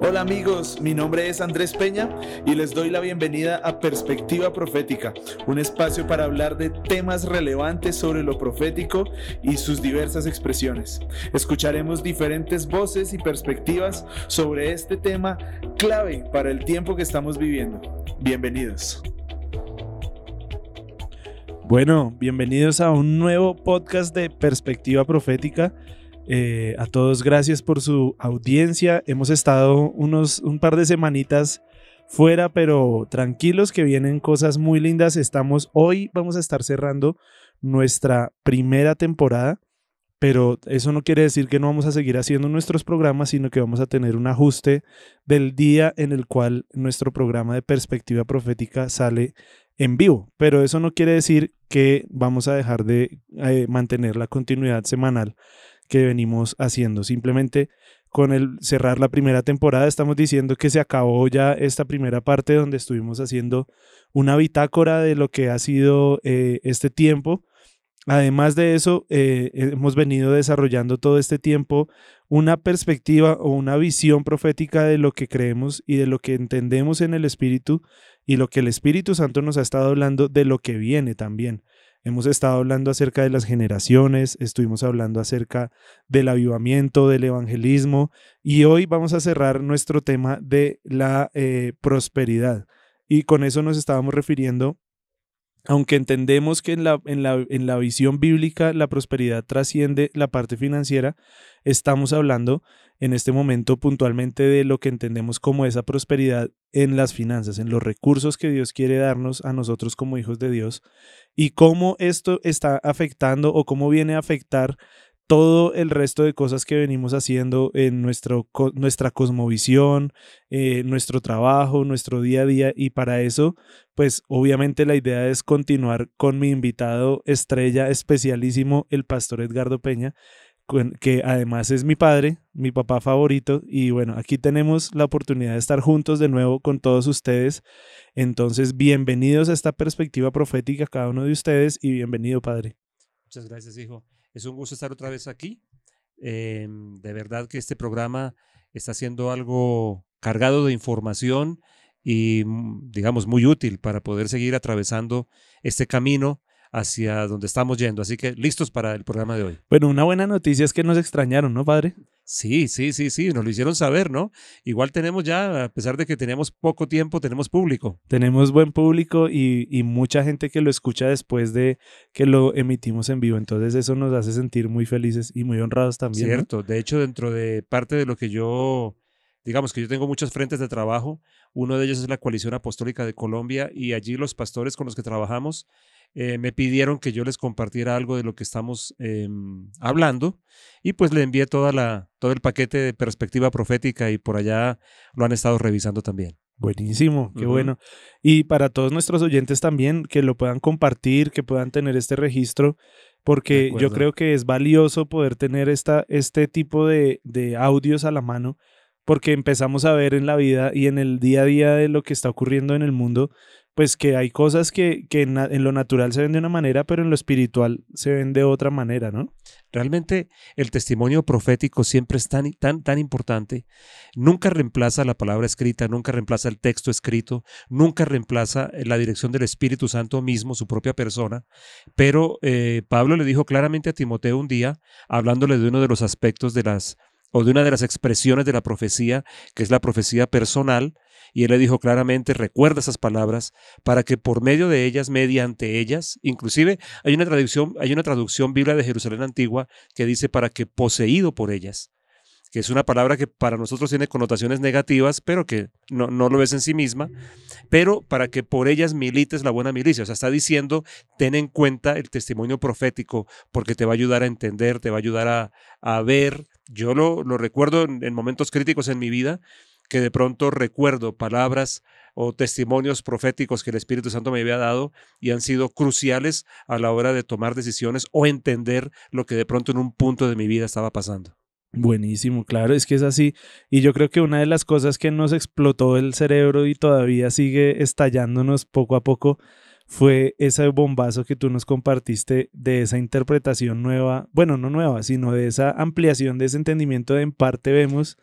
Hola amigos, mi nombre es Andrés Peña y les doy la bienvenida a Perspectiva Profética, un espacio para hablar de temas relevantes sobre lo profético y sus diversas expresiones. Escucharemos diferentes voces y perspectivas sobre este tema clave para el tiempo que estamos viviendo. Bienvenidos. Bueno, bienvenidos a un nuevo podcast de Perspectiva Profética. Eh, a todos gracias por su audiencia. Hemos estado unos un par de semanitas fuera, pero tranquilos que vienen cosas muy lindas. Estamos hoy vamos a estar cerrando nuestra primera temporada, pero eso no quiere decir que no vamos a seguir haciendo nuestros programas, sino que vamos a tener un ajuste del día en el cual nuestro programa de perspectiva profética sale en vivo, pero eso no quiere decir que vamos a dejar de eh, mantener la continuidad semanal que venimos haciendo. Simplemente con el cerrar la primera temporada estamos diciendo que se acabó ya esta primera parte donde estuvimos haciendo una bitácora de lo que ha sido eh, este tiempo. Además de eso, eh, hemos venido desarrollando todo este tiempo una perspectiva o una visión profética de lo que creemos y de lo que entendemos en el Espíritu y lo que el Espíritu Santo nos ha estado hablando de lo que viene también. Hemos estado hablando acerca de las generaciones, estuvimos hablando acerca del avivamiento, del evangelismo y hoy vamos a cerrar nuestro tema de la eh, prosperidad. Y con eso nos estábamos refiriendo aunque entendemos que en la, en, la, en la, visión bíblica la prosperidad trasciende la parte financiera, estamos hablando en este momento puntualmente de lo que entendemos como esa prosperidad en las finanzas, en los recursos que Dios quiere darnos a nosotros como hijos de Dios y cómo esto está afectando o cómo viene a afectar todo el resto de cosas que venimos haciendo en nuestro, nuestra cosmovisión, eh, nuestro trabajo, nuestro día a día. Y para eso, pues obviamente la idea es continuar con mi invitado estrella especialísimo, el pastor Edgardo Peña, que además es mi padre, mi papá favorito. Y bueno, aquí tenemos la oportunidad de estar juntos de nuevo con todos ustedes. Entonces, bienvenidos a esta perspectiva profética cada uno de ustedes y bienvenido, padre. Muchas gracias, hijo. Es un gusto estar otra vez aquí. Em, de verdad que este programa está siendo algo cargado de información y, mm, digamos, muy útil para poder seguir atravesando este camino hacia donde estamos yendo. Así que listos para el programa de hoy. Bueno, una buena noticia es que nos extrañaron, ¿no, padre? Sí, sí, sí, sí, nos lo hicieron saber, ¿no? Igual tenemos ya, a pesar de que tenemos poco tiempo, tenemos público. Tenemos buen público y, mucha gente que lo escucha después de que lo emitimos en vivo. Entonces eso nos hace sentir muy felices y muy honrados también. Cierto, de hecho dentro de parte de lo que yo, digamos que yo tengo muchos frentes de trabajo, uno de ellos es la Coalición Apostólica de Colombia y allí los pastores con los que trabajamos eh, me pidieron que yo les compartiera algo de lo que estamos em, hablando y pues le envié toda la, todo el paquete de perspectiva profética y por allá lo han estado revisando también. Buenísimo, qué bueno. Y para todos nuestros oyentes también, que lo puedan compartir, que puedan tener este registro, porque yo creo que es valioso poder tener esta, este tipo de, de audios a la mano, porque empezamos a ver en la vida y en el día a día de lo que está ocurriendo en el mundo, pues que hay cosas que, en, lo natural se ven de una manera, pero en lo espiritual se ven de otra manera, ¿no? Realmente el testimonio profético siempre es tan, tan, tan importante. Nunca reemplaza la palabra escrita, nunca reemplaza el texto escrito, nunca reemplaza la dirección del Espíritu Santo mismo, su propia persona. Pero eh, Pablo le dijo claramente a Timoteo un día, hablándole de uno de los aspectos de las o de una de las expresiones de la profecía, que es la profecía personal, y él le dijo claramente, recuerda esas palabras para que por medio de ellas, mediante ellas, inclusive hay una traducción, hay una traducción biblia de Jerusalén antigua que dice para que poseído por ellas, que es una palabra que para nosotros tiene connotaciones negativas, pero que no, no lo ves en sí misma, pero para que por ellas milites la buena milicia. O sea, está diciendo, ten en cuenta el testimonio profético, porque te va a ayudar a entender, te va a ayudar a, a ver. Yo lo, lo recuerdo en momentos críticos en mi vida, que de pronto recuerdo palabras o testimonios proféticos que el Espíritu Santo me había dado y han sido cruciales a la hora de tomar decisiones o entender lo que de pronto en un punto de mi vida estaba pasando. Buenísimo, claro, es que es así. Y yo creo que una de las cosas que nos explotó el cerebro y todavía sigue estallándonos poco a poco fue ese bombazo que tú nos compartiste de esa interpretación nueva, bueno, no nueva, sino de esa ampliación de ese entendimiento de en parte vemos,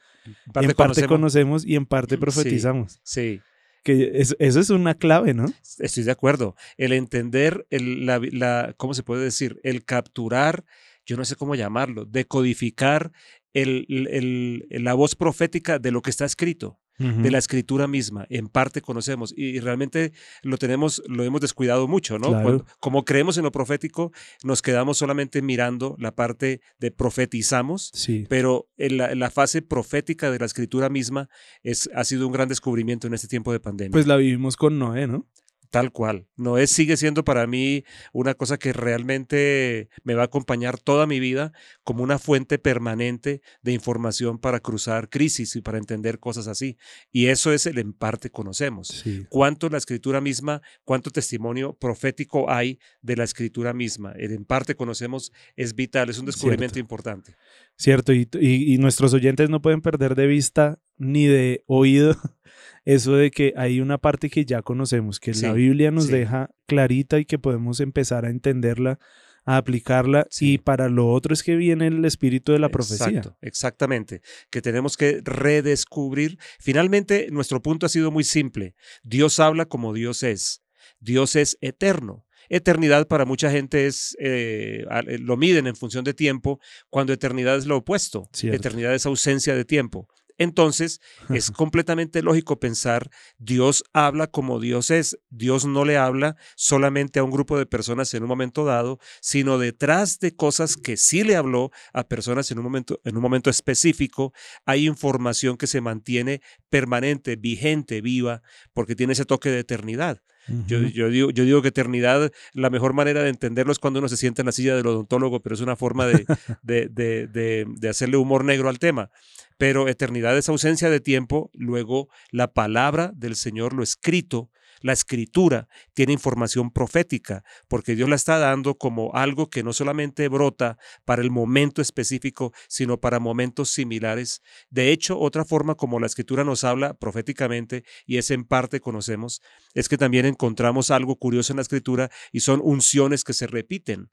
en parte, conocemos. y en parte profetizamos. Sí. Que eso, es una clave, ¿no? Estoy de acuerdo. El entender, el, la, ¿cómo se puede decir? El capturar, yo no sé cómo llamarlo, decodificar el, la voz profética de lo que está escrito de la escritura misma, en parte conocemos y, realmente lo tenemos, lo hemos descuidado mucho, ¿no? como creemos en lo profético, nos quedamos solamente mirando la parte de profetizamos, sí. pero en la, fase profética de la escritura misma es, ha sido un gran descubrimiento en este tiempo de pandemia. Pues la vivimos con Noé, ¿no? Tal cual. Noé sigue siendo para mí una cosa que realmente me va a acompañar toda mi vida como una fuente permanente de información para cruzar crisis y para entender cosas así. Y eso es el en parte conocemos. Cuánto la escritura misma, cuánto testimonio profético hay de la escritura misma. El en parte conocemos es vital, es un descubrimiento importante. Cierto, y, y nuestros oyentes no pueden perder de vista ni de oído eso de que hay una parte que ya conocemos, que la Biblia nos deja clarita y que podemos empezar a entenderla, a aplicarla y para lo otro es que viene el espíritu de la profecía. exactamente, que tenemos que redescubrir. Finalmente, nuestro punto ha sido muy simple. Dios habla como Dios es. Dios es eterno. Eternidad para mucha gente es, eh, eh, lo miden en función de tiempo, cuando eternidad es lo opuesto. Eternidad es ausencia de tiempo. Entonces, es completamente lógico pensar, Dios habla como Dios es. Dios no le habla solamente a un grupo de personas en un momento dado, sino detrás de cosas que sí le habló a personas en un momento, en un momento específico, hay información que se mantiene permanente, vigente, viva, porque tiene ese toque de eternidad. yo, yo, digo, yo digo que eternidad, la mejor manera de entenderlo es cuando uno se sienta en la silla del odontólogo, pero es una forma de, de, de, de hacerle humor negro al tema pero eternidad es ausencia de tiempo, luego la palabra del Señor, lo escrito, la escritura tiene información profética, porque Dios la está dando como algo que no solamente brota para el momento específico, sino para momentos similares. De hecho, otra forma como la escritura nos habla proféticamente, y es en parte conocemos, es que también encontramos algo curioso en la escritura y son unciones que se repiten,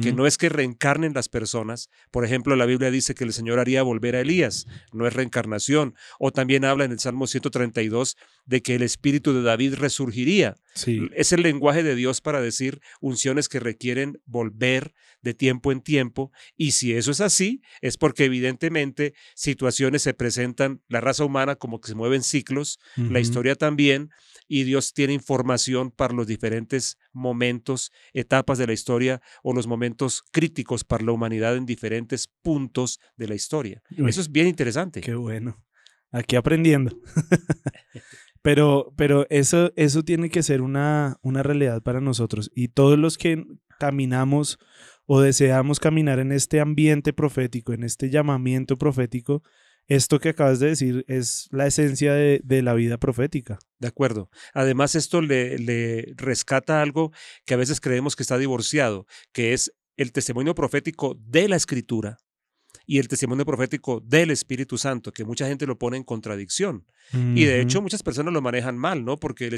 que no es que reencarnen las personas. Por ejemplo, la Biblia dice que el Señor haría volver a Elías, no es reencarnación. O también habla en el Salmo 132 de que el espíritu de David resurgiría. Es el lenguaje de Dios para decir unciones que requieren volver de tiempo en tiempo. Y si eso es así, es porque evidentemente situaciones se presentan, la raza humana como que se mueve en ciclos, la historia también, y Dios tiene información para los diferentes momentos, etapas de la historia o los momentos críticos para la humanidad en diferentes puntos de la historia. Eso es bien interesante. Qué bueno. Aquí aprendiendo. Pero, pero eso, eso tiene que ser una, una realidad para nosotros. Y todos los que caminamos o deseamos caminar en este ambiente profético, en este llamamiento profético, esto que acabas de decir es la esencia de, de la vida profética. De acuerdo. Además, esto le, le rescata algo que a veces creemos que está divorciado, que es el testimonio profético de la escritura y el testimonio profético del Espíritu Santo, que mucha gente lo pone en contradicción. Y de hecho muchas personas lo manejan mal, ¿no? Porque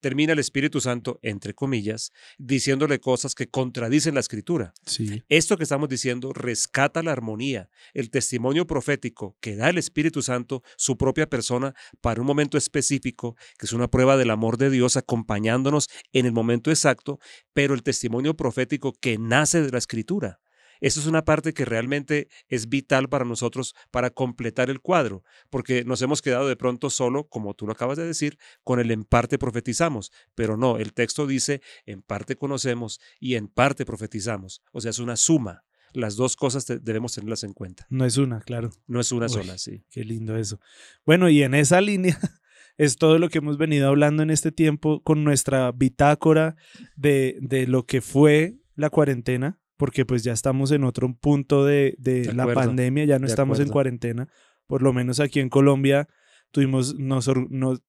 termina el Espíritu Santo, entre comillas, diciéndole cosas que contradicen la escritura. Sí. Esto que estamos diciendo rescata la armonía, el testimonio profético que da el Espíritu Santo, su propia persona, para un momento específico, que es una prueba del amor de Dios acompañándonos en el momento exacto, pero el testimonio profético que nace de la escritura. Eso es una parte que realmente es vital para nosotros para completar el cuadro, porque nos hemos quedado de pronto solo, como tú lo acabas de decir, con el en parte profetizamos, pero no, el texto dice en parte conocemos y en parte profetizamos, o sea, es una suma. Las dos cosas debemos tenerlas en cuenta. No es una, claro. No es una sola, sí. Qué lindo eso. Bueno, y en esa línea es todo lo que hemos venido hablando en este tiempo con nuestra bitácora de, de lo que fue la cuarentena, porque pues ya estamos en otro punto de, la pandemia, ya no estamos en cuarentena, por lo menos aquí en Colombia tuvimos, nos,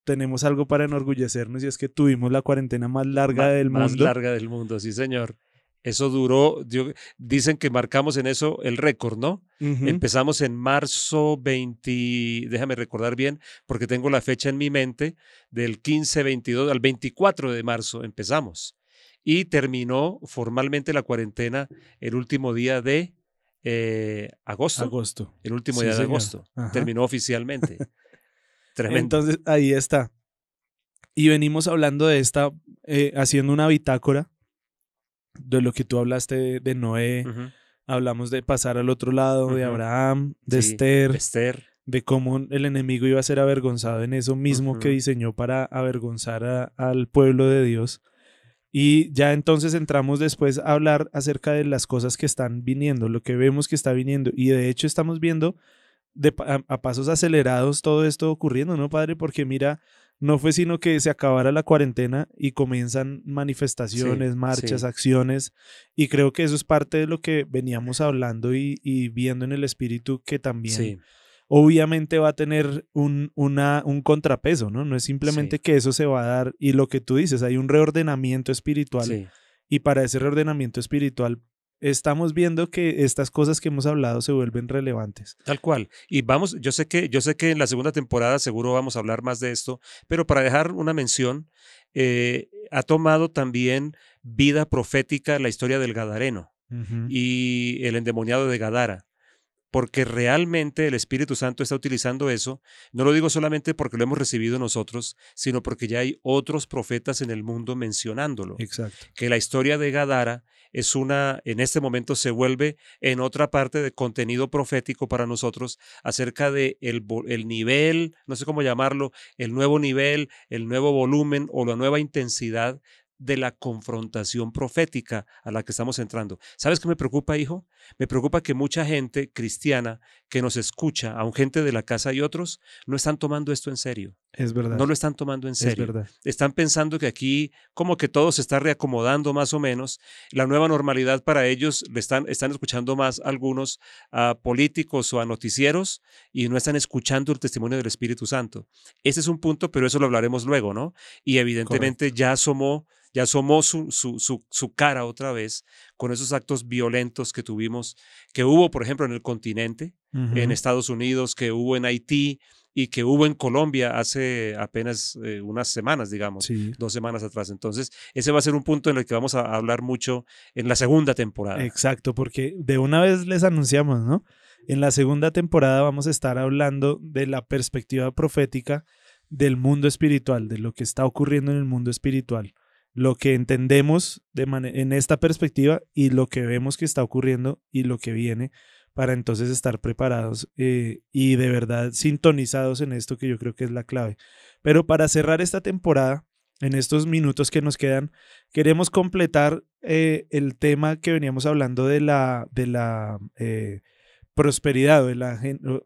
tenemos algo para enorgullecernos y es que tuvimos la cuarentena más larga del mundo. Más larga del mundo, sí señor. Eso duró, dicen que marcamos en eso el récord, ¿no? Empezamos en marzo 20, déjame recordar bien, porque tengo la fecha en mi mente, del 15, 22 al 24 de marzo empezamos. Y terminó formalmente la cuarentena el último día de eh, agosto. Agosto. El último Sí, día de agosto. Ajá. Terminó oficialmente. Tremendo. Entonces, ahí está. Y venimos hablando de esta, eh, haciendo una bitácora de lo que tú hablaste de, de Noé. Hablamos de pasar al otro lado, de. Abraham, de Sí, Esther, Esther. de cómo el enemigo iba a ser avergonzado en eso mismo que diseñó para avergonzar a- al pueblo de Dios. Y ya entonces entramos después a hablar acerca de las cosas que están viniendo, lo que vemos que está viniendo. Y de hecho estamos viendo de, a, a pasos acelerados todo esto ocurriendo, ¿no, padre? Porque mira, no fue sino que se acabara la cuarentena y comienzan manifestaciones, Sí, marchas, sí. acciones. Y creo que eso es parte de lo que veníamos hablando y, y viendo en el espíritu que también Sí. Obviamente va a tener un, una, un contrapeso, ¿no? No es simplemente Sí. que eso se va a dar y lo que tú dices, hay un reordenamiento espiritual Sí. y para ese reordenamiento espiritual estamos viendo que estas cosas que hemos hablado se vuelven relevantes. Tal cual. Y vamos, yo sé que, yo sé que en la segunda temporada seguro vamos a hablar más de esto, pero para dejar una mención, eh, ha tomado también vida profética la historia del Gadareno y el endemoniado de Gadara. Porque realmente el Espíritu Santo está utilizando eso. No lo digo solamente porque lo hemos recibido nosotros, sino porque ya hay otros profetas en el mundo mencionándolo. Exacto. que la historia de Gadara es una, en este momento se vuelve en otra parte de contenido profético para nosotros acerca de el, el nivel, no sé cómo llamarlo, el nuevo nivel, el nuevo volumen o la nueva intensidad de la confrontación profética a la que estamos entrando. ¿Sabes qué me preocupa, hijo? Me preocupa que mucha gente cristiana que nos escucha, aun gente de la casa y otros, no están tomando esto en serio. Es verdad. No lo están tomando en es serio verdad. están pensando que aquí como que todo se está reacomodando más o menos. La nueva normalidad para ellos le están, están escuchando más algunos a políticos o a noticieros y no están escuchando el testimonio del Espíritu Santo. Ese es un punto, pero eso lo hablaremos luego, ¿no? Y evidentemente ya asomó, ya asomó su, su, su, su cara otra vez con esos actos violentos que tuvimos, que hubo, por ejemplo, en el continente, en Estados Unidos, que hubo en Haití y que hubo en Colombia hace apenas eh, unas semanas, digamos, Sí. dos semanas atrás. Entonces, ese va a ser un punto en el que vamos a hablar mucho en la segunda temporada. Exacto, porque de una vez les anunciamos, ¿no? En la segunda temporada vamos a estar hablando de la perspectiva profética del mundo espiritual, de lo que está ocurriendo en el mundo espiritual, lo que entendemos de en esta perspectiva y lo que vemos que está ocurriendo y lo que viene para entonces estar preparados eh, y de verdad sintonizados en esto que yo creo que es la clave. Pero para cerrar esta temporada, en estos minutos que nos quedan, queremos completar eh, el tema que veníamos hablando de la, de la eh, prosperidad, de la,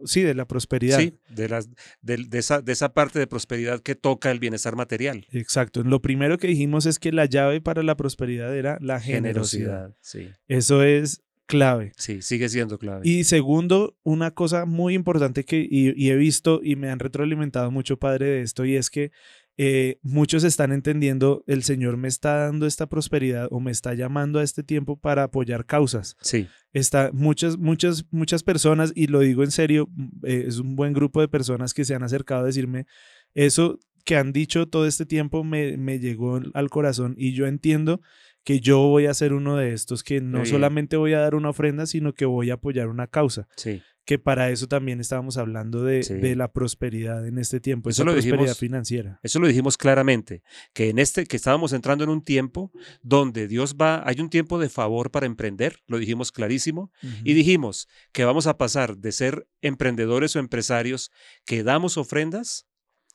sí, de la prosperidad. Sí, de, las, de, de esa, de esa parte de prosperidad que toca el bienestar material. Exacto. Lo primero que dijimos es que la llave para la prosperidad era la generosidad. Sí, Eso es clave. sí, sigue siendo clave. Y segundo, una cosa muy importante que y, y he visto y me han retroalimentado mucho, padre, de esto, y es que eh, muchos están entendiendo, el Señor me está dando esta prosperidad o me está llamando a este tiempo para apoyar causas. sí, Está muchas, muchas, muchas personas, y lo digo en serio, eh, es un buen grupo de personas que se han acercado a decirme, eso que han dicho todo este tiempo me, me llegó al corazón y yo entiendo que yo voy a ser uno de estos, que no solamente voy a dar una ofrenda, sino que voy a apoyar una causa, sí. que para eso también estábamos hablando de, Sí. de la prosperidad en este tiempo, Eso esa lo prosperidad dijimos- financiera. Eso lo dijimos claramente, que en este, que estábamos entrando en un tiempo donde Dios va, hay un tiempo de favor para emprender, lo dijimos clarísimo, y dijimos que vamos a pasar de ser emprendedores o empresarios que damos ofrendas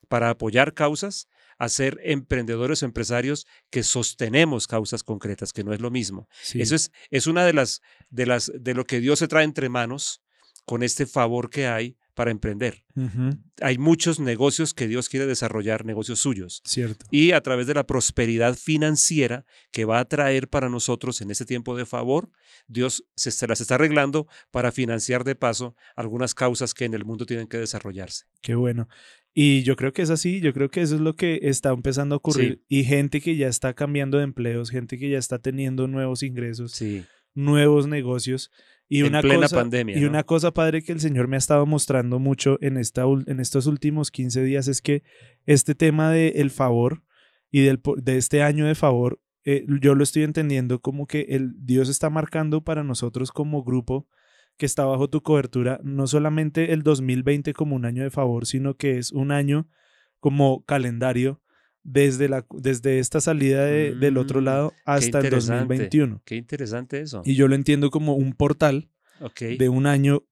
para apoyar causas a ser emprendedores o empresarios que sostenemos causas concretas, que no es lo mismo. Sí. Eso es, es una de las, de las, de lo que Dios se trae entre manos con este favor que hay para emprender. Hay muchos negocios que Dios quiere desarrollar, negocios suyos. Cierto. Y a través de la prosperidad financiera que va a traer para nosotros en este tiempo de favor, Dios se, se las está arreglando para financiar de paso algunas causas que en el mundo tienen que desarrollarse. Qué bueno. Y yo creo que es así, yo creo que eso es lo que está empezando a ocurrir. Y gente que ya está cambiando de empleos, gente que ya está teniendo nuevos ingresos, Sí, nuevos negocios. Y En una plena cosa, pandemia, Y ¿no? una cosa, padre, que el Señor me ha estado mostrando mucho en, esta, en estos últimos 15 días es que este tema del favor y del, de este año de favor eh, yo lo estoy entendiendo como que el Dios está marcando para nosotros como grupo que está bajo tu cobertura, no solamente el 2020 como un año de favor, sino que es un año como calendario desde, la, desde esta salida del otro Mm, lado hasta el interesante. 2021. Qué interesante eso. Y yo lo entiendo como un portal de un año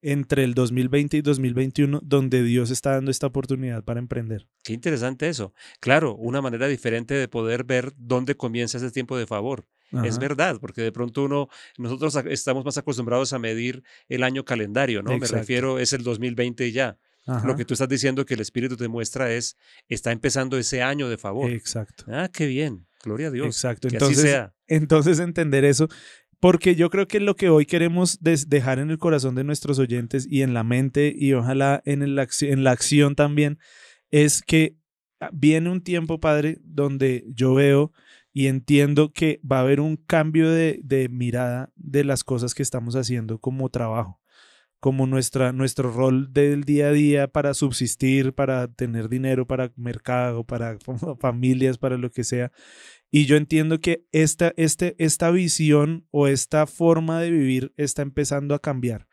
entre el 2020 y 2021 donde Dios está dando esta oportunidad para emprender. Qué interesante eso. Claro, una manera diferente de poder ver dónde comienza ese tiempo de favor. Es verdad, porque de pronto uno, nosotros estamos más acostumbrados a medir el año calendario, ¿no? Me refiero, es el 2020 y ya. Ajá. Lo que tú estás diciendo que el Espíritu te muestra es, está empezando ese año de favor. Exacto. Ah, qué bien. Gloria a Dios. Exacto. Que Entonces, así sea. entonces entender eso, porque yo creo que lo que hoy queremos dejar en el corazón de nuestros oyentes y en la mente y ojalá en, el en la acción también, es que ah, viene un tiempo, Padre, donde yo veo y entiendo que va a haber un cambio de, de mirada de las cosas que estamos haciendo como trabajo como nuestra, nuestro rol del día a día para subsistir, para tener dinero, para mercado, para familias, para lo que sea. Y yo entiendo que esta, este, esta visión o esta forma de vivir está empezando a cambiar.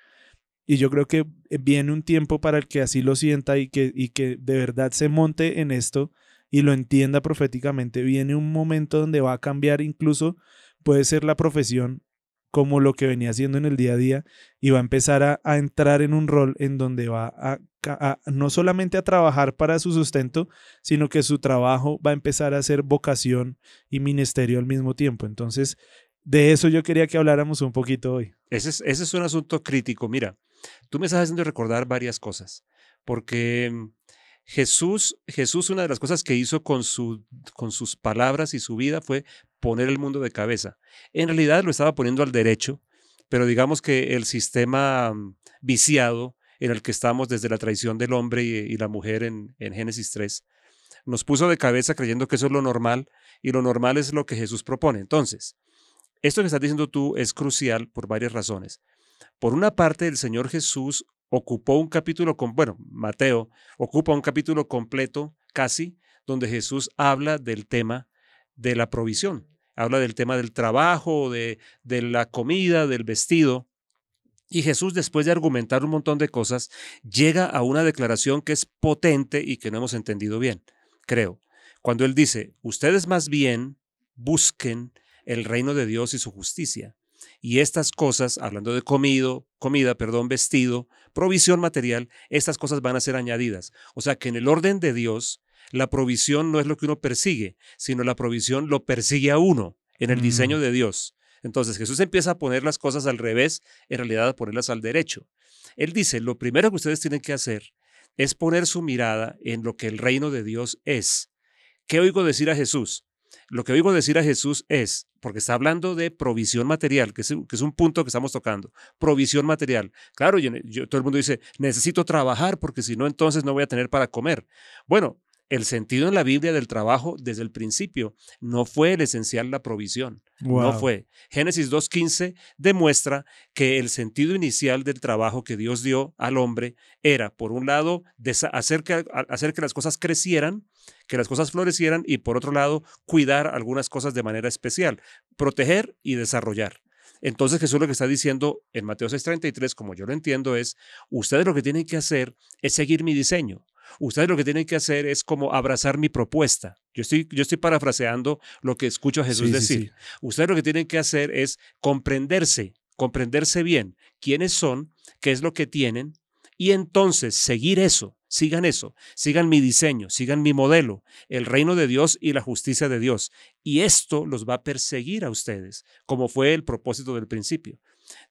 Y yo creo que viene un tiempo para el que así lo sienta y que, y que de verdad se monte en esto y lo entienda proféticamente. Viene un momento donde va a cambiar incluso, puede ser la profesión como lo que venía haciendo en el día a día y va a empezar a, entrar en un rol en donde va a, a, no solamente a trabajar para su sustento, sino que su trabajo va a empezar a ser vocación y ministerio al mismo tiempo. Entonces, de eso yo quería que habláramos un poquito hoy. Ese es, ese es un asunto crítico. Mira, tú me estás haciendo recordar varias cosas, porque Jesús, Jesús una de las cosas que hizo con, su, con sus palabras y su vida fue poner el mundo de cabeza. En realidad lo estaba poniendo al derecho, pero digamos que el sistema mm, viciado en el que estamos desde la traición del hombre y, la mujer en, en Génesis 3, nos puso de cabeza creyendo que eso es lo normal y lo normal es lo que Jesús propone. Entonces, esto que estás diciendo tú es crucial por varias razones. Por una parte, el Señor Jesús ocupó un capítulo, con, bueno, Mateo ocupa un capítulo completo casi, donde Jesús habla del tema de la provisión, habla del tema del trabajo, de, de la comida, del vestido. Y Jesús, después de argumentar un montón de cosas, llega a una declaración que es potente y que no hemos entendido bien, creo. Cuando él dice, ustedes más bien busquen el reino de Dios y su justicia. Y estas cosas, hablando de comido, comida, perdón, vestido, provisión material, estas cosas van a ser añadidas. O sea que en el orden de Dios, la provisión no es lo que uno persigue, sino la provisión lo persigue a uno en el Mm. diseño de Dios. Entonces Jesús empieza a poner las cosas al revés, en realidad a ponerlas al derecho. Él dice, lo primero que ustedes tienen que hacer es poner su mirada en lo que el reino de Dios es. ¿Qué oigo decir a Jesús? Lo que oigo decir a Jesús es, porque está hablando de provisión material, que es, que es un punto que estamos tocando, provisión material. Claro, yo, todo el mundo dice, necesito trabajar porque si no, entonces no voy a tener para comer. Bueno, el sentido en la Biblia del trabajo desde el principio no fue el esencial la provisión. Wow. No fue. Génesis 2.15 demuestra que el sentido inicial del trabajo que Dios dio al hombre era, por un lado, hacer que, hacer que las cosas crecieran, que las cosas florecieran y, por otro lado, cuidar algunas cosas de manera especial, proteger y desarrollar. Entonces Jesús lo que está diciendo en Mateo 6:33, como yo lo entiendo, es, ustedes lo que tienen que hacer es seguir mi diseño. Ustedes lo que tienen que hacer es como abrazar mi propuesta. Yo estoy, yo estoy parafraseando lo que escucho a Jesús Sí, sí, decir. sí. Ustedes lo que tienen que hacer es comprenderse, comprenderse bien quiénes son, qué es lo que tienen, y entonces seguir eso, sigan eso, sigan mi diseño, sigan mi modelo, el reino de Dios y la justicia de Dios. Y esto los va a perseguir a ustedes, como fue el propósito del principio.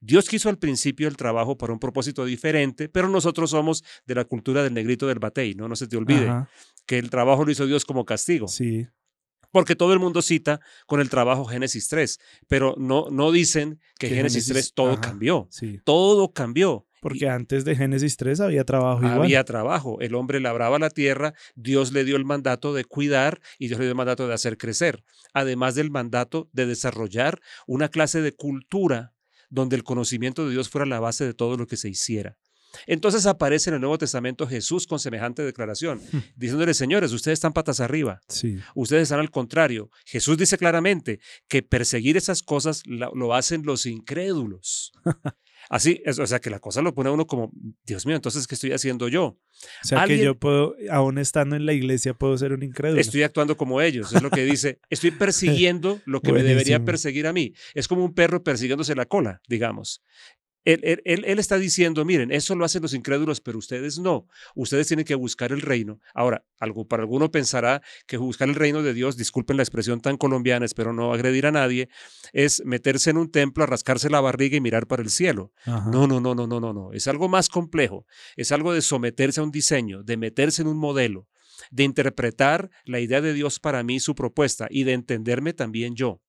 Dios quiso al principio el trabajo para un propósito diferente, pero nosotros somos de la cultura del negrito del batey, ¿no? No se te olvide Ajá, que el trabajo lo hizo Dios como castigo. sí. Porque todo el mundo cita con el trabajo Génesis 3, pero no, no dicen que, Génesis, Génesis- 3 todo ajá. cambió. Sí. Todo cambió. Porque antes de Génesis 3 había trabajo igual. Había trabajo. El hombre labraba la tierra, Dios le dio el mandato de cuidar y Dios le dio el mandato de hacer crecer. Además del mandato de desarrollar una clase de cultura donde el conocimiento de Dios fuera la base de todo lo que se hiciera. Entonces aparece en el Nuevo Testamento Jesús con semejante declaración, diciéndole, señores, ustedes están patas arriba, Sí. ustedes están al contrario. Jesús dice claramente que perseguir esas cosas lo hacen los incrédulos. Así, es- o sea, que la cosa lo pone a uno como, Dios mío, entonces, ¿qué estoy haciendo yo? O sea que yo puedo, aún estando en la iglesia, puedo ser un incrédulo. Estoy actuando como ellos, es lo que dice. Estoy persiguiendo lo que me debería perseguir a mí. Es como un perro persiguiéndose la cola, digamos. Él, él- él- él está diciendo, miren, eso lo hacen los incrédulos, pero ustedes no. Ustedes tienen que buscar el reino. Ahora, algo, para alguno pensará que buscar el reino de Dios, disculpen la expresión tan colombiana, espero no agredir a nadie, es meterse en un templo, a rascarse la barriga y mirar para el cielo. Ajá. No, no, no, no, no, no, no. Es algo más complejo. Es algo de someterse a un diseño, de meterse en un modelo, de interpretar la idea de Dios para mí, su propuesta, y de entenderme también yo.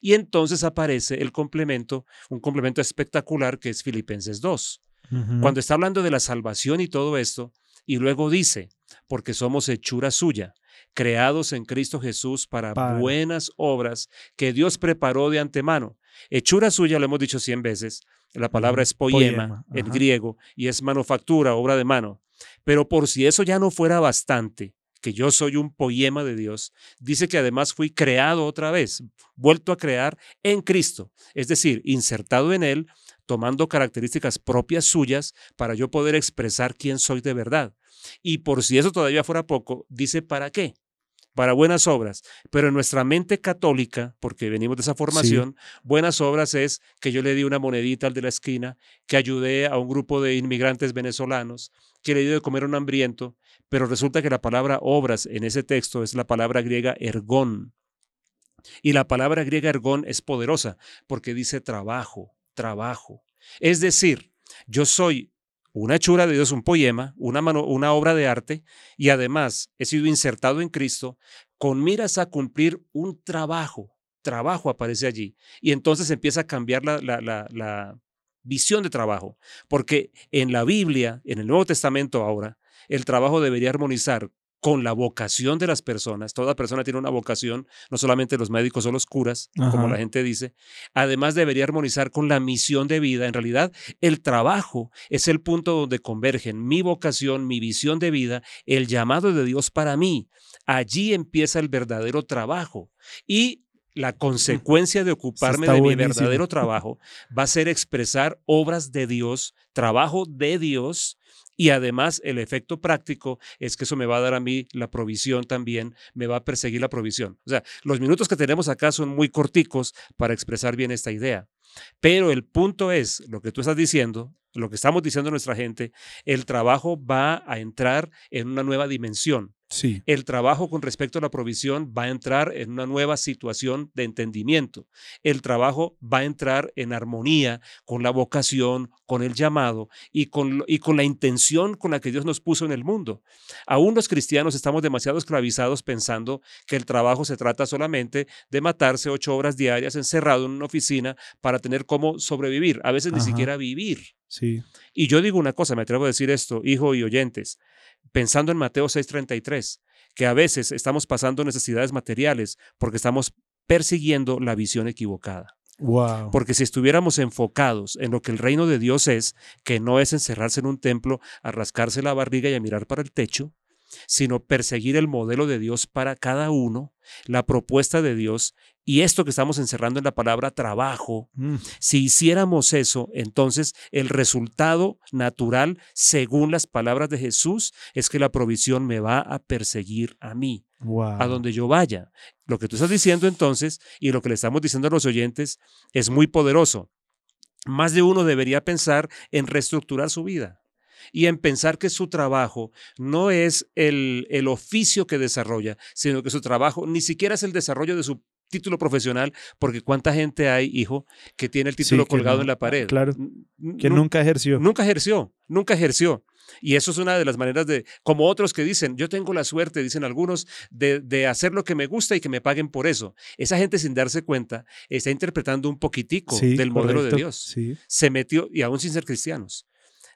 Y entonces aparece el complemento, un complemento espectacular que es Filipenses 2. Ujú. Cuando está hablando de la salvación y todo esto, y luego dice, porque somos hechura suya, creados en Cristo Jesús para, buenas obras que Dios preparó de antemano. Hechura suya, lo hemos dicho cien veces, la palabra es poema, poema, en griego, y es manufactura, obra de mano. Pero por si eso ya no fuera bastante, que yo soy un poema de Dios, dice que además fui creado otra vez, vuelto a crear en Cristo, es decir, insertado en Él, tomando características propias suyas para yo poder expresar quién soy de verdad. Y por si eso todavía fuera poco, dice para qué. Para buenas obras. Pero en nuestra mente católica, porque venimos de esa formación, buenas obras es que yo le di una monedita al de la esquina, que ayudé a un grupo de inmigrantes venezolanos, que le di de comer a un hambriento, pero resulta que la palabra obras en ese texto es la palabra griega ergón. Y la palabra griega ergón es poderosa porque dice trabajo, trabajo. Es decir, yo soy una hechura de Dios, un poema, una, mano- una obra de arte, y además he sido insertado en Cristo con miras a cumplir un trabajo. Trabajo aparece allí. Y entonces empieza a cambiar la, la- visión de trabajo. Porque en la Biblia, en el Nuevo Testamento ahora, el trabajo debería armonizar con la vocación de las personas. Toda persona tiene una vocación, no solamente los médicos o los curas, como la gente dice. Además debería armonizar con la misión de vida. En realidad, el trabajo es el punto donde convergen mi vocación, mi visión de vida, el llamado de Dios para mí. Allí empieza el verdadero trabajo. Y la consecuencia de ocuparme de mi buenísimo. verdadero trabajo va a ser expresar obras de Dios, trabajo de Dios. Y además el efecto práctico es que eso me va a dar a mí la provisión también, me va a perseguir la provisión. O sea, los minutos que tenemos acá son muy corticos para expresar bien esta idea. Pero el punto es, lo que tú estás diciendo, lo que estamos diciendo a nuestra gente, el trabajo va a entrar en una nueva dimensión. Sí. El trabajo con respecto a la provisión va a entrar en una nueva situación de entendimiento. El trabajo va a entrar en armonía con la vocación, con el llamado y con, y con la intención con la que Dios nos puso en el mundo. Aún los cristianos estamos demasiado esclavizados pensando que el trabajo se trata solamente de matarse ocho horas diarias encerrado en una oficina para tener cómo sobrevivir, a veces ni siquiera vivir. Sí. Y yo digo una cosa, me atrevo a decir esto, hijo y oyentes, pensando en Mateo 6:33, que a veces estamos pasando necesidades materiales porque estamos persiguiendo la visión equivocada. Wow. Porque si estuviéramos enfocados en lo que el reino de Dios es, que no es encerrarse en un templo a rascarse la barriga y a mirar para el techo, sino perseguir el modelo de Dios para cada uno, la propuesta de Dios y esto que estamos encerrando en la palabra trabajo, Mm, si hiciéramos eso, entonces el resultado natural, según las palabras de Jesús, es que la provisión me va a perseguir a mí, wow. a donde yo vaya. Lo que tú estás diciendo entonces y lo que le estamos diciendo a los oyentes es muy poderoso. Más de uno debería pensar en reestructurar su vida y en pensar que su trabajo no es el, el oficio que desarrolla, sino que su trabajo ni siquiera es el desarrollo de su título profesional, porque cuánta gente hay, hijo, que tiene el título colgado no, en la pared. claro, Que nu- nunca ejerció. Nunca ejerció, nunca ejerció. Y eso es una de las maneras de, como otros que dicen, yo tengo la suerte, dicen algunos, de, de hacer lo que me gusta y que me paguen por eso. Esa gente sin darse cuenta está interpretando un poquitico Sí, del modelo de. Dios. Sí. Se metió, y aún sin ser cristianos,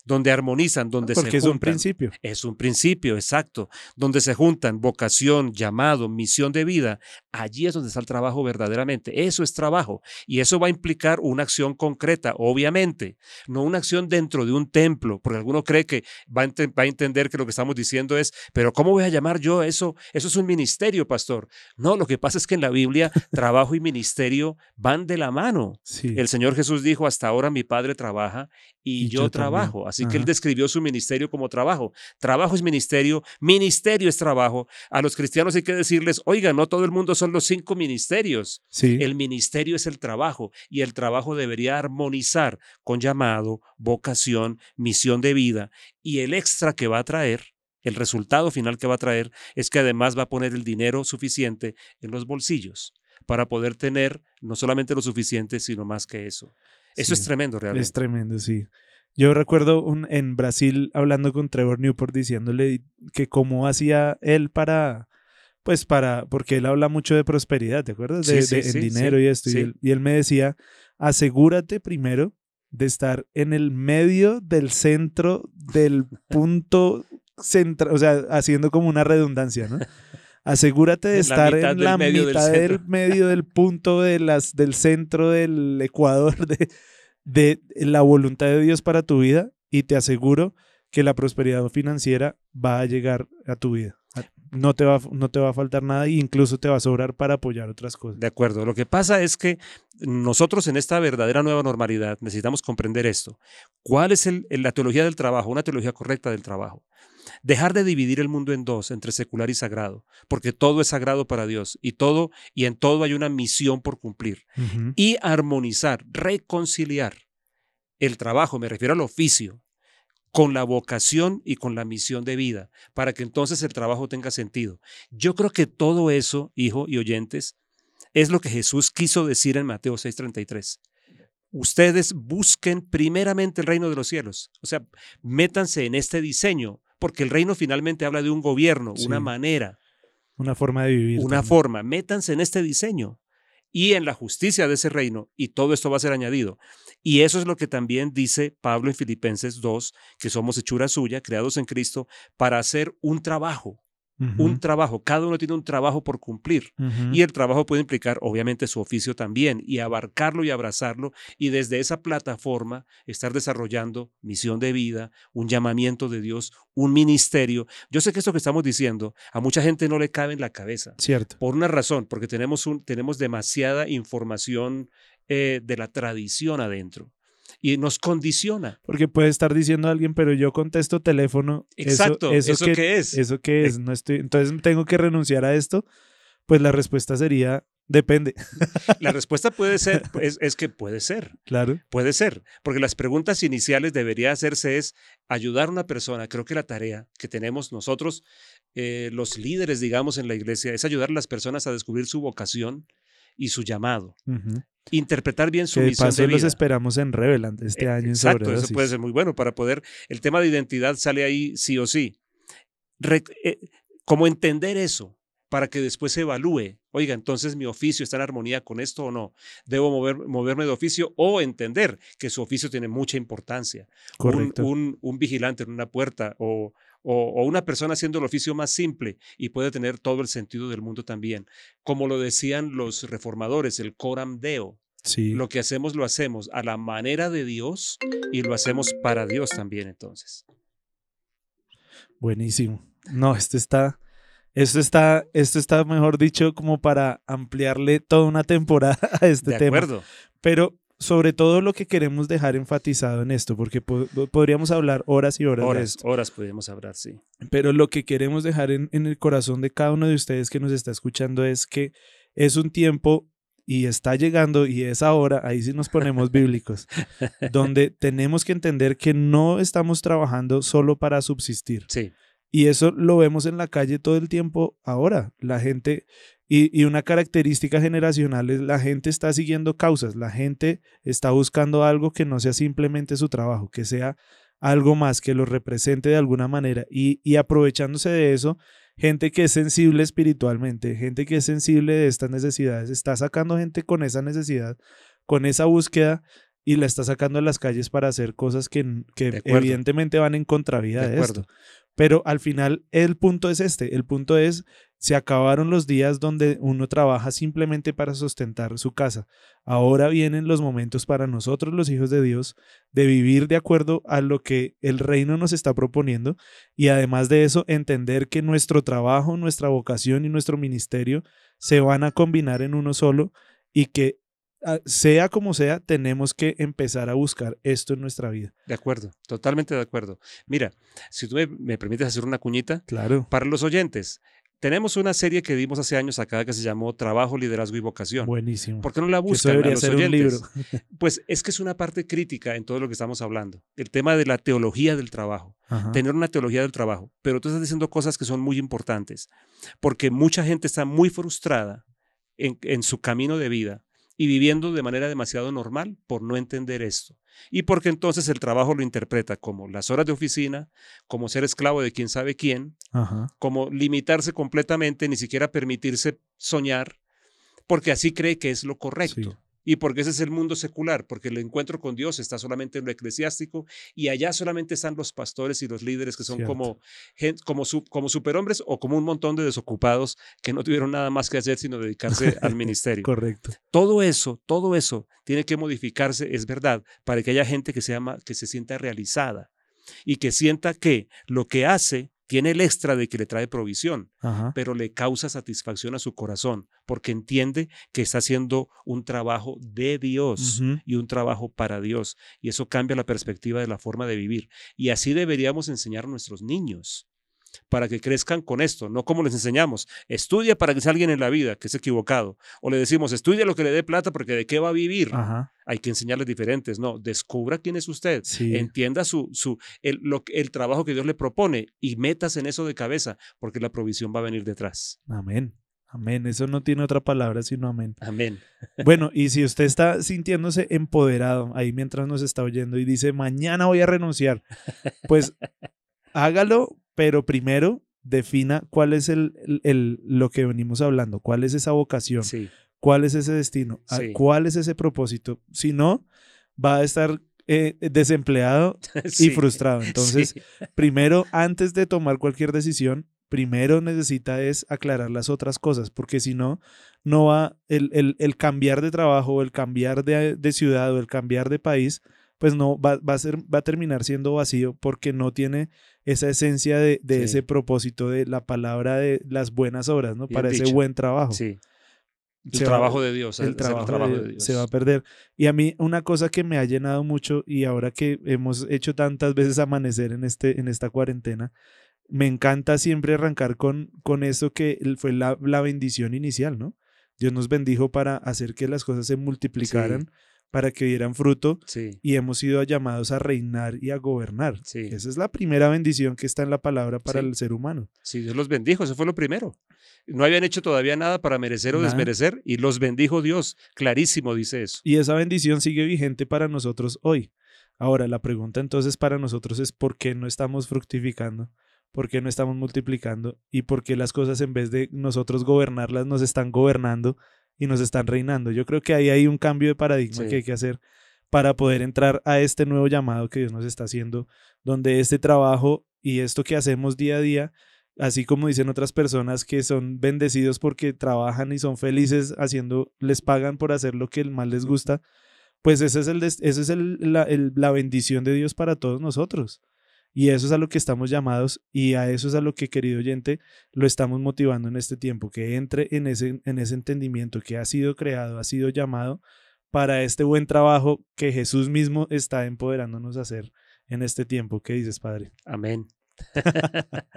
donde armonizan, donde Porque se es un juntan. principio. Es un principio, exacto. Donde se juntan vocación, llamado, misión de vida. Allí es donde está el trabajo verdaderamente. Eso es trabajo. Y eso va a implicar una acción concreta, obviamente. No una acción dentro de un templo, porque alguno cree que va a, ente- va a entender que lo que estamos diciendo es, pero ¿cómo voy a llamar yo eso? Eso es un ministerio, pastor. No, lo que pasa es que en la Biblia trabajo y ministerio van de la mano. Sí. El Señor Jesús dijo, hasta ahora mi Padre trabaja y, Y yo, yo también. trabajo. Así que él describió su ministerio como trabajo. Trabajo es ministerio, ministerio es trabajo. A los cristianos hay que decirles, oiga, no todo el mundo son los cinco ministerios. sí. El ministerio es el trabajo y el trabajo debería armonizar con llamado, vocación, misión de vida y el extra que va a traer. El resultado final que va a traer es que además va a poner el dinero suficiente en los bolsillos para poder tener no solamente lo suficiente, sino más que eso. Eso Sí. es tremendo realmente. Es tremendo, sí. Yo recuerdo un, en Brasil hablando con Trevor Newport diciéndole que cómo hacía él para, pues para, porque él habla mucho de prosperidad, ¿te acuerdas? De, Sí, de- sí, dinero y esto. Y, él, y él me decía, asegúrate primero de estar en el medio del centro del punto central, o sea, haciendo como una redundancia, ¿no? Asegúrate de En estar en la medio mitad del, medio del punto de las, del centro del Ecuador de, de la voluntad de Dios para tu vida y te aseguro que la prosperidad financiera va a llegar a tu vida. No te va, a- no te va a faltar nada e incluso te va a sobrar para apoyar otras cosas. De acuerdo. Lo que pasa es que nosotros en esta verdadera nueva normalidad necesitamos comprender esto. ¿Cuál es el- la teología del trabajo? Una teología correcta del trabajo. Dejar de dividir el mundo en dos, entre secular y sagrado, porque todo es sagrado para Dios y todo y en todo hay una misión por cumplir. Y armonizar, reconciliar el trabajo, me refiero al oficio, con la vocación y con la misión de vida, para que entonces el trabajo tenga sentido. Yo creo que todo eso, hijo y oyentes, es lo que Jesús quiso decir en Mateo 6:33. Ustedes busquen primeramente el reino de los cielos, o sea, métanse en este diseño, porque el reino finalmente habla de un gobierno, Sí. una manera, Una forma de vivir. una también. forma. Métanse en este diseño y en la justicia de ese reino, y todo esto va a ser añadido. Y eso es lo que también dice Pablo en Filipenses 2, que somos hechura suya, creados en Cristo, para hacer un trabajo, Un trabajo. Cada uno tiene un trabajo por cumplir. Y el trabajo puede implicar, obviamente, su oficio también, y abarcarlo y abrazarlo, y desde esa plataforma estar desarrollando misión de vida, un llamamiento de Dios, un ministerio. Yo sé que esto que estamos diciendo a mucha gente no le cabe en la cabeza, Cierto. por una razón, porque tenemos, un, tenemos demasiada información eh, de la tradición adentro, y nos condiciona. Porque puede estar diciendo alguien, pero yo contesto teléfono. Exacto, Eso, ¿eso qué es? ¿Eso qué es? No estoy, entonces tengo que renunciar a esto. Pues la respuesta sería, depende. La respuesta puede ser, es, es que puede ser. Claro. Puede ser, porque las preguntas iniciales debería hacerse es ayudar a una persona. Creo que la tarea que tenemos nosotros, eh, los líderes, digamos, en la iglesia, es ayudar a las personas a descubrir su vocación y su llamado. Ujú. Interpretar bien su Que misión de los vida. esperamos en Revelant este Eh, año en Exacto, eso puede ser muy bueno para poder. El tema de identidad sale ahí sí o sí. Re- eh, como entender eso para que después se evalúe. Oiga, entonces mi oficio está en armonía con esto o no. Debo mover, moverme de oficio o entender que su oficio tiene mucha importancia. Un, Correcto. un- un vigilante en una puerta o, o- o una persona haciendo el oficio más simple y puede tener todo el sentido del mundo también. Como lo decían los reformadores, el coram deo. sí. Lo que hacemos lo hacemos a la manera de Dios y lo hacemos para Dios también entonces. Buenísimo. No, esto está, esto está, esto está, mejor dicho, como para ampliarle toda una temporada a este de tema. acuerdo. Pero sobre todo lo que queremos dejar enfatizado en esto, porque po- podríamos hablar horas y horas, de Horas, esto. horas podemos hablar, sí. Pero lo que queremos dejar en, en el corazón de cada uno de ustedes que nos está escuchando es que es un tiempo y está llegando y es ahora, ahí sí nos ponemos bíblicos, donde tenemos que entender que no estamos trabajando solo para subsistir. Sí, Y eso lo vemos en la calle todo el tiempo ahora. La gente, y, y una característica generacional es la gente está siguiendo causas, la gente está buscando algo que no sea simplemente su trabajo, que sea algo más, que lo represente de alguna manera. Y, y aprovechándose de eso, gente que es sensible espiritualmente, gente que es sensible de estas necesidades, está sacando gente con esa necesidad, con esa búsqueda. y la está sacando a las calles para hacer cosas que, que evidentemente van en contravía De de, esto. Pero al final el punto es este, el punto es, se acabaron los días donde uno trabaja simplemente para sustentar su casa. Ahora vienen los momentos para nosotros los hijos de Dios de vivir de acuerdo a lo que el reino nos está proponiendo y además de eso entender que nuestro trabajo, nuestra vocación y nuestro ministerio se van a combinar en uno solo y que ah, sea como sea, tenemos que empezar a buscar esto en nuestra vida. De acuerdo, totalmente de acuerdo. Mira, si tú me, me permites hacer una cuñita, Claro. para los oyentes, tenemos una serie que dimos hace años acá que se llamó Trabajo, Liderazgo y Vocación. Buenísimo. ¿Por qué no la buscan a los ser un oyentes? libro. Pues es que es una parte crítica en todo lo que estamos hablando. El tema de la teología del trabajo. Ajá. Tener una teología del trabajo. Pero tú estás diciendo cosas que son muy importantes. Porque mucha gente está muy frustrada en, en su camino de vida y viviendo de manera demasiado normal por no entender esto. Y porque entonces el trabajo lo interpreta como las horas de oficina, como ser esclavo de quién sabe quién, Ajá. como limitarse completamente, ni siquiera permitirse soñar, porque así cree que es lo correcto. Sí. Y porque ese es el mundo secular, porque el encuentro con Dios está solamente en lo eclesiástico y allá solamente están los pastores y los líderes que son Cierto. como, como, como superhombres o como un montón de desocupados que no tuvieron nada más que hacer sino dedicarse al ministerio. Correcto. Todo eso, todo eso tiene que modificarse, es verdad, para que haya gente que se, llama, que se sienta realizada y que sienta que lo que hace tiene el extra de que le trae provisión, Ajá. pero le causa satisfacción a su corazón, porque entiende que está haciendo un trabajo de Dios y un trabajo para Dios, y eso cambia la perspectiva de la forma de vivir. Y así deberíamos enseñar a nuestros niños para que crezcan con esto, no como les enseñamos, estudia para que sea alguien en la vida, que es equivocado, o le decimos, estudia lo que le dé plata porque de qué va a vivir. Ajá. Hay que enseñarles diferentes, no, descubra quién es usted, Sí. entienda su, su, el, lo, que- el trabajo que Dios le propone y metas en eso de cabeza, porque la provisión va a venir detrás. Amén. Amén. Eso no tiene otra palabra sino amén. Amén. Bueno, y si usted está sintiéndose empoderado ahí mientras nos está oyendo y dice, mañana voy a renunciar, pues hágalo, pero primero defina cuál es el, el- el- lo que venimos hablando, cuál es esa vocación, Sí, cuál es ese destino, Sí. cuál es ese propósito. Si no, va a estar eh, desempleado y frustrado. Entonces, primero, antes de tomar cualquier decisión, primero necesita es aclarar las otras cosas, porque si no, no va el, el- el cambiar de trabajo, el cambiar de, de ciudad o el cambiar de país, pues no va, va a ser, va a terminar siendo vacío porque no tiene esa esencia de, de Sí. ese propósito de la palabra de las buenas obras, ¿no? Bien Para ese buen trabajo. sí. El Se va- trabajo de Dios, el trabajo, trabajo de- de Dios. se va a perder. Y a mí una cosa que me ha llenado mucho y ahora que hemos hecho tantas veces amanecer en, este, en esta cuarentena, me encanta siempre arrancar con, con eso que fue la, la bendición inicial, ¿no? Dios nos bendijo para hacer que las cosas se multiplicaran, para que dieran fruto Sí, y hemos sido llamados a reinar y a gobernar. sí. Esa es la primera bendición que está en la palabra para Sí. el ser humano. Sí, Dios los bendijo, eso fue lo primero. No habían hecho todavía nada para merecer o Nada. desmerecer y los bendijo Dios. Clarísimo dice eso. Y esa bendición sigue vigente para nosotros hoy. Ahora, la pregunta entonces para nosotros es ¿por qué no estamos fructificando? ¿Por qué no estamos multiplicando? ¿Y por qué las cosas en vez de nosotros gobernarlas nos están gobernando y nos están reinando? Yo creo que ahí hay un cambio de paradigma Sí. que hay que hacer para poder entrar a este nuevo llamado que Dios nos está haciendo, donde este trabajo y esto que hacemos día a día, así como dicen otras personas que son bendecidos porque trabajan y son felices haciendo, les pagan por hacer lo que más les gusta, pues ese es el, ese es el- la, el- la bendición de Dios para todos nosotros. Y eso es a lo que estamos llamados y a eso es a lo que, querido oyente, lo estamos motivando en este tiempo, que entre en ese, en ese entendimiento que ha sido creado, ha sido llamado para este buen trabajo que Jesús mismo está empoderándonos a hacer en este tiempo. ¿Qué dices, Padre? Amén.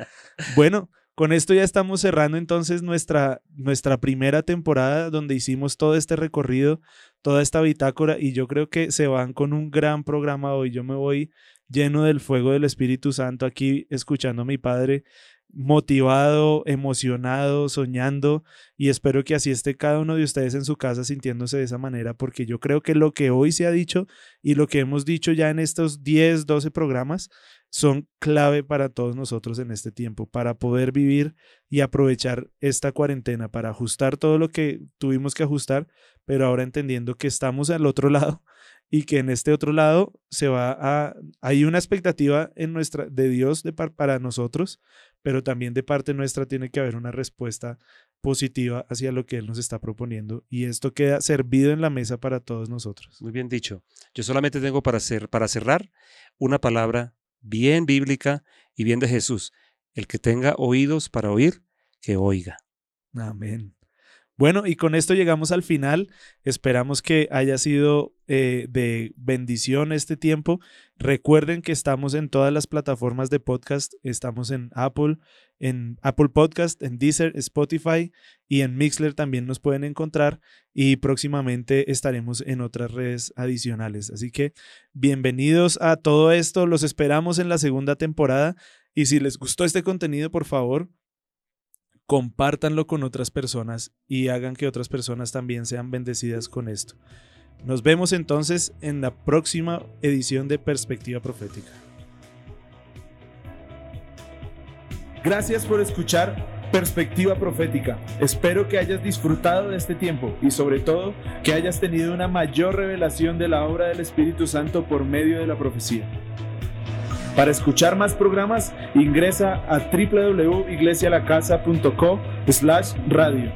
Bueno, con esto ya estamos cerrando entonces nuestra, nuestra primera temporada donde hicimos todo este recorrido, toda esta bitácora y yo creo que se van con un gran programa hoy. Yo me voy lleno del fuego del Espíritu Santo aquí escuchando a mi Padre motivado, emocionado, soñando y espero que así esté cada uno de ustedes en su casa sintiéndose de esa manera porque yo creo que lo que hoy se ha dicho y lo que hemos dicho ya en estos 10, 12 programas son clave para todos nosotros en este tiempo, para poder vivir y aprovechar esta cuarentena, para ajustar todo lo que tuvimos que ajustar, pero ahora entendiendo que estamos al otro lado y que en este otro lado se va a hay una expectativa en nuestra de Dios de para nosotros, pero también de parte nuestra tiene que haber una respuesta positiva hacia lo que él nos está proponiendo y esto queda servido en la mesa para todos nosotros. Muy bien dicho. Yo solamente tengo para hacer para cerrar una palabra bien bíblica y bien de Jesús. El que tenga oídos para oír, que oiga. Amén. Bueno, y con esto llegamos al final. Esperamos que haya sido eh, de bendición este tiempo. Recuerden que estamos en todas las plataformas de podcast. Estamos en Apple, en Apple Podcast, en Deezer, Spotify y en Mixler también nos pueden encontrar. Y próximamente estaremos en otras redes adicionales. Así que bienvenidos a todo esto. Los esperamos en la segunda temporada. Y si les gustó este contenido, por favor, compártanlo con otras personas y hagan que otras personas también sean bendecidas con esto. Nos vemos entonces en la próxima edición de Perspectiva Profética. Gracias por escuchar Perspectiva Profética. Espero que hayas disfrutado de este tiempo y sobre todo que hayas tenido una mayor revelación de la obra del Espíritu Santo por medio de la profecía. Para escuchar más programas, ingresa a www.iglesialacasa.co radio.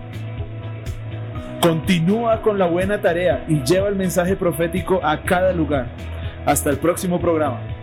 Continúa con la buena tarea y lleva el mensaje profético a cada lugar. Hasta el próximo programa.